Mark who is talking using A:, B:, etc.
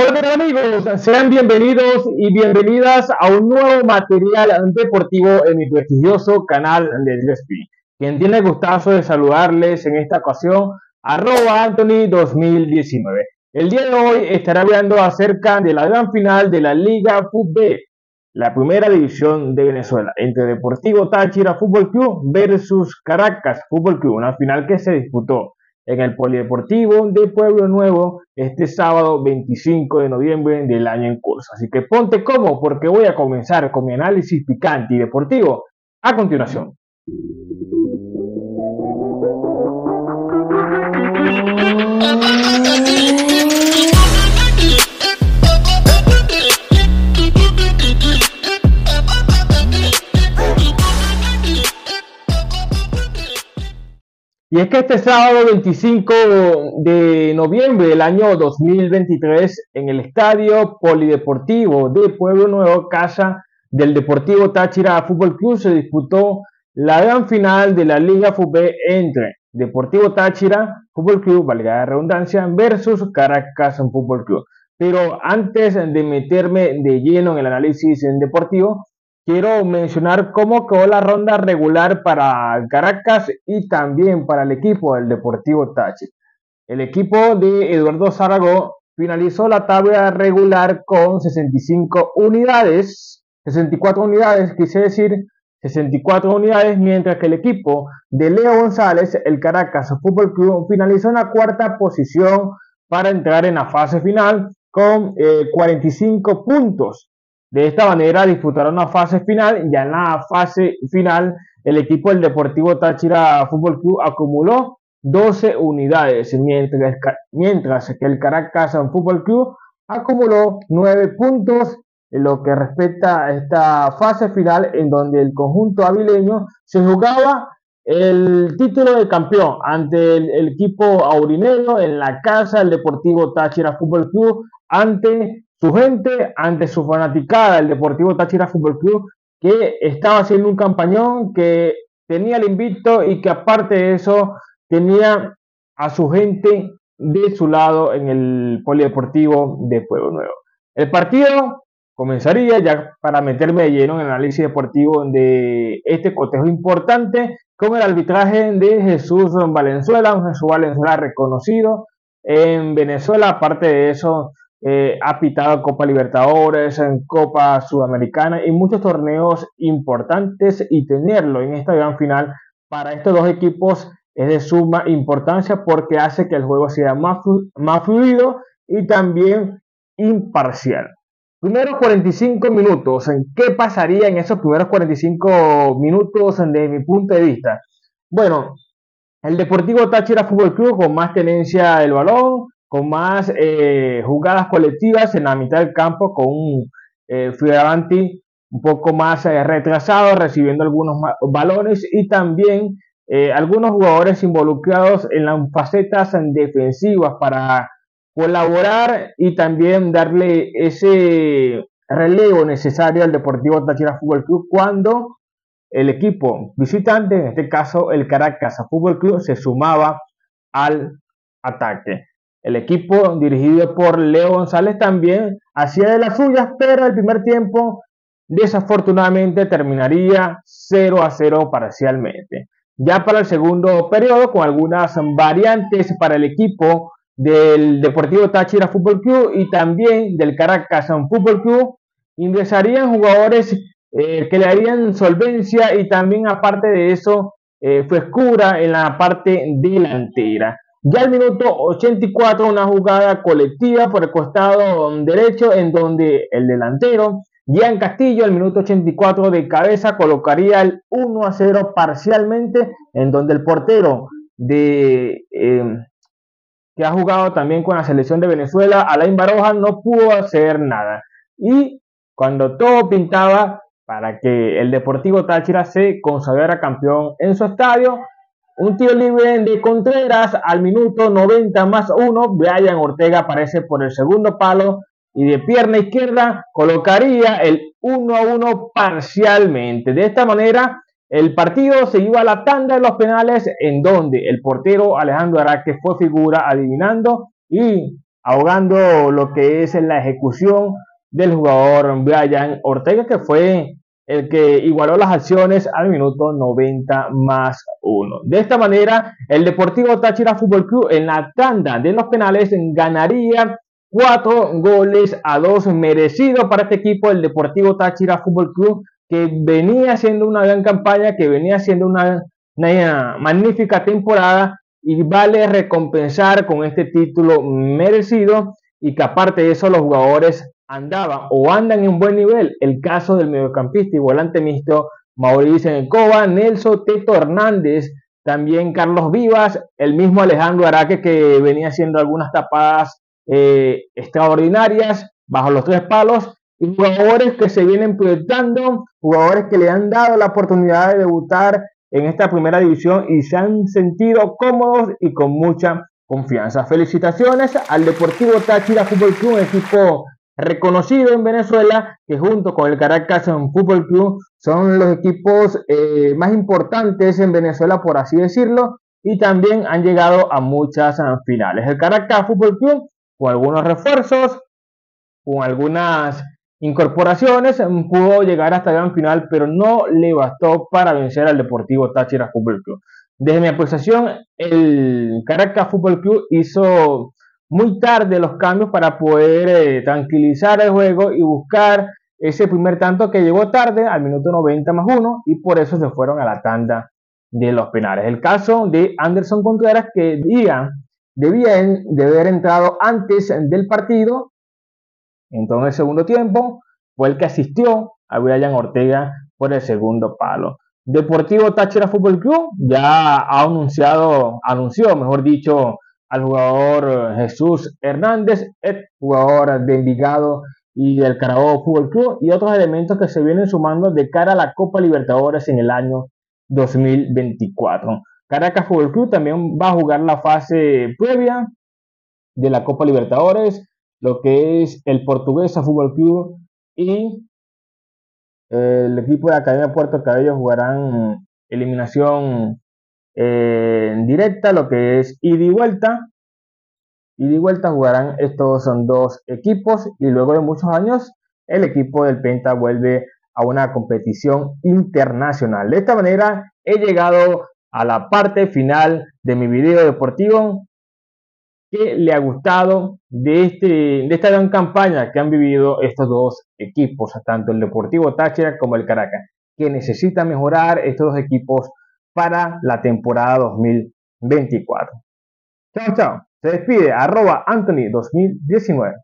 A: Hola amigos, sean bienvenidos y bienvenidas a un nuevo material deportivo en mi prestigioso canal de Gillespie. Quien tiene gustazo de saludarles en esta ocasión, arroba Anthony 2019. El día de hoy estaré hablando acerca de la gran final de la Liga Fútbol, la primera división de Venezuela, entre Deportivo Táchira Fútbol Club versus Caracas Fútbol Club, una final que se disputó en el Polideportivo de Pueblo Nuevo este sábado 25 de noviembre del año en curso. Así que ponte cómodo porque voy a comenzar con mi análisis picante y deportivo a continuación. Y es que este sábado 25 de noviembre del año 2023, en el Estadio Polideportivo de Pueblo Nuevo, casa del Deportivo Táchira Fútbol Club, se disputó la gran final de la Liga Fútbol entre Deportivo Táchira Fútbol Club, valga la redundancia, versus Caracas Fútbol Club. Pero antes de meterme de lleno en el análisis deportivo, quiero mencionar cómo quedó la ronda regular para Caracas y también para el equipo del Deportivo Táchira. El equipo de Eduardo Zaragoza finalizó la tabla regular con 65 unidades, 64 unidades, quise decir 64 unidades, mientras que el equipo de Leo González, el Caracas Fútbol Club, finalizó en la cuarta posición para entrar en la fase final con 45 eh, puntos. De esta manera disputaron la fase final. Ya en la fase final, el equipo del Deportivo Táchira Fútbol Club acumuló 12 unidades, mientras, mientras que el Caracas Fútbol Club acumuló 9 puntos en lo que respecta a esta fase final en donde el conjunto avileño se jugaba el título de campeón ante el, equipo aurinero en la casa del Deportivo Táchira Fútbol Club ante su gente, ante su fanaticada, el Deportivo Táchira Fútbol Club, que estaba haciendo un campañón, que tenía el invicto y que aparte de eso tenía a su gente de su lado en el Polideportivo de Pueblo Nuevo. El partido comenzaría ya para meterme de lleno en el análisis deportivo de este cotejo importante con el arbitraje de Jesús Valenzuela, un Jesús Valenzuela reconocido en Venezuela, aparte de eso eh, ha pitado Copa Libertadores, en Copa Sudamericana y muchos torneos importantes y tenerlo en esta gran final para estos dos equipos es de suma importancia porque hace que el juego sea más, más fluido y también imparcial. Primeros 45 minutos, ¿qué pasaría en esos primeros 45 minutos de mi punto de vista? Bueno, el Deportivo Táchira Fútbol Club con más tenencia del balón, con más eh, jugadas colectivas en la mitad del campo, con un eh, un poco más eh, retrasado, recibiendo algunos balones y también eh, algunos jugadores involucrados en las facetas defensivas para colaborar y también darle ese relevo necesario al Deportivo Táchira Fútbol Club cuando el equipo visitante, en este caso el Caracas Fútbol Club, se sumaba al ataque. El equipo dirigido por Leo González también hacía de las suyas, pero el primer tiempo desafortunadamente terminaría 0 a 0 parcialmente. Ya para el segundo periodo, con algunas variantes para el equipo del Deportivo Táchira Fútbol Club y también del Caracas Fútbol Club, ingresarían jugadores eh, que le harían solvencia y también aparte de eso, eh, frescura en la parte delantera. Ya el minuto 84, una jugada colectiva por el costado derecho en donde el delantero, en Castillo, el minuto 84 de cabeza, colocaría el 1 a 0 parcialmente, en donde el portero de eh, que ha jugado también con la selección de Venezuela, Alain Baroja, no pudo hacer nada. Y cuando todo pintaba para que el Deportivo Táchira se consagrara campeón en su estadio, un tiro libre de Contreras al minuto 90 más 1. Brian Ortega aparece por el segundo palo y de pierna izquierda colocaría el 1 a 1 parcialmente. De esta manera, el partido se iba a la tanda de los penales en donde el portero Alejandro Araque fue figura adivinando y ahogando lo que es la ejecución del jugador Brian Ortega, que fue el que igualó las acciones al minuto 90 más 1. De esta manera, el Deportivo Táchira Fútbol Club en la tanda de los penales ganaría cuatro goles a dos merecido para este equipo, el Deportivo Táchira Fútbol Club, que venía haciendo una gran campaña, que venía haciendo una, magnífica temporada y vale recompensar con este título merecido y que aparte de eso los jugadores andaban o andan en buen nivel. El caso del mediocampista y volante mixto Mauricio Encoba, Nelson Teto Hernández, también Carlos Vivas, el mismo Alejandro Araque que venía haciendo algunas tapadas eh, extraordinarias bajo los tres palos jugadores que se vienen proyectando, jugadores que le han dado la oportunidad de debutar en esta primera división y se han sentido cómodos y con mucha confianza. Felicitaciones al Deportivo Táchira Fútbol Club, un equipo reconocido en Venezuela, que junto con el Caracas Fútbol Club son los equipos eh, más importantes en Venezuela, por así decirlo, y también han llegado a muchas finales. El Caracas Fútbol Club, con algunos refuerzos, con algunas incorporaciones, pudo llegar hasta gran final, pero no le bastó para vencer al Deportivo Táchira Fútbol Club. Desde mi apreciación, el Caracas Fútbol Club hizo muy tarde los cambios para poder eh, tranquilizar el juego y buscar ese primer tanto que llegó tarde al minuto 90 más 1 y por eso se fueron a la tanda de los penales. El caso de Anderson Contreras que debía, debía de haber entrado antes del partido, entonces el segundo tiempo, fue el que asistió a Brian Ortega por el segundo palo. Deportivo Táchira Fútbol Club ya ha anunciado, anunció, mejor dicho, al jugador Jesús Hernández, el jugador de Envigado y del Carabobo Fútbol Club y otros elementos que se vienen sumando de cara a la Copa Libertadores en el año 2024. Caracas Fútbol Club también va a jugar la fase previa de la Copa Libertadores, lo que es el Portuguesa Fútbol Club y el equipo de Academia Puerto Cabello jugarán eliminación eh, directa, lo que es ida y vuelta. Ida y vuelta jugarán estos son dos equipos y luego de muchos años el equipo del Penta vuelve a una competición internacional. De esta manera he llegado a la parte final de mi video deportivo que le ha gustado de, este, de esta gran campaña que han vivido estos dos equipos, tanto el Deportivo Táchira como el Caracas, que necesitan mejorar estos dos equipos para la temporada 2024. Chao, chao. Se despide arroba Anthony 2019.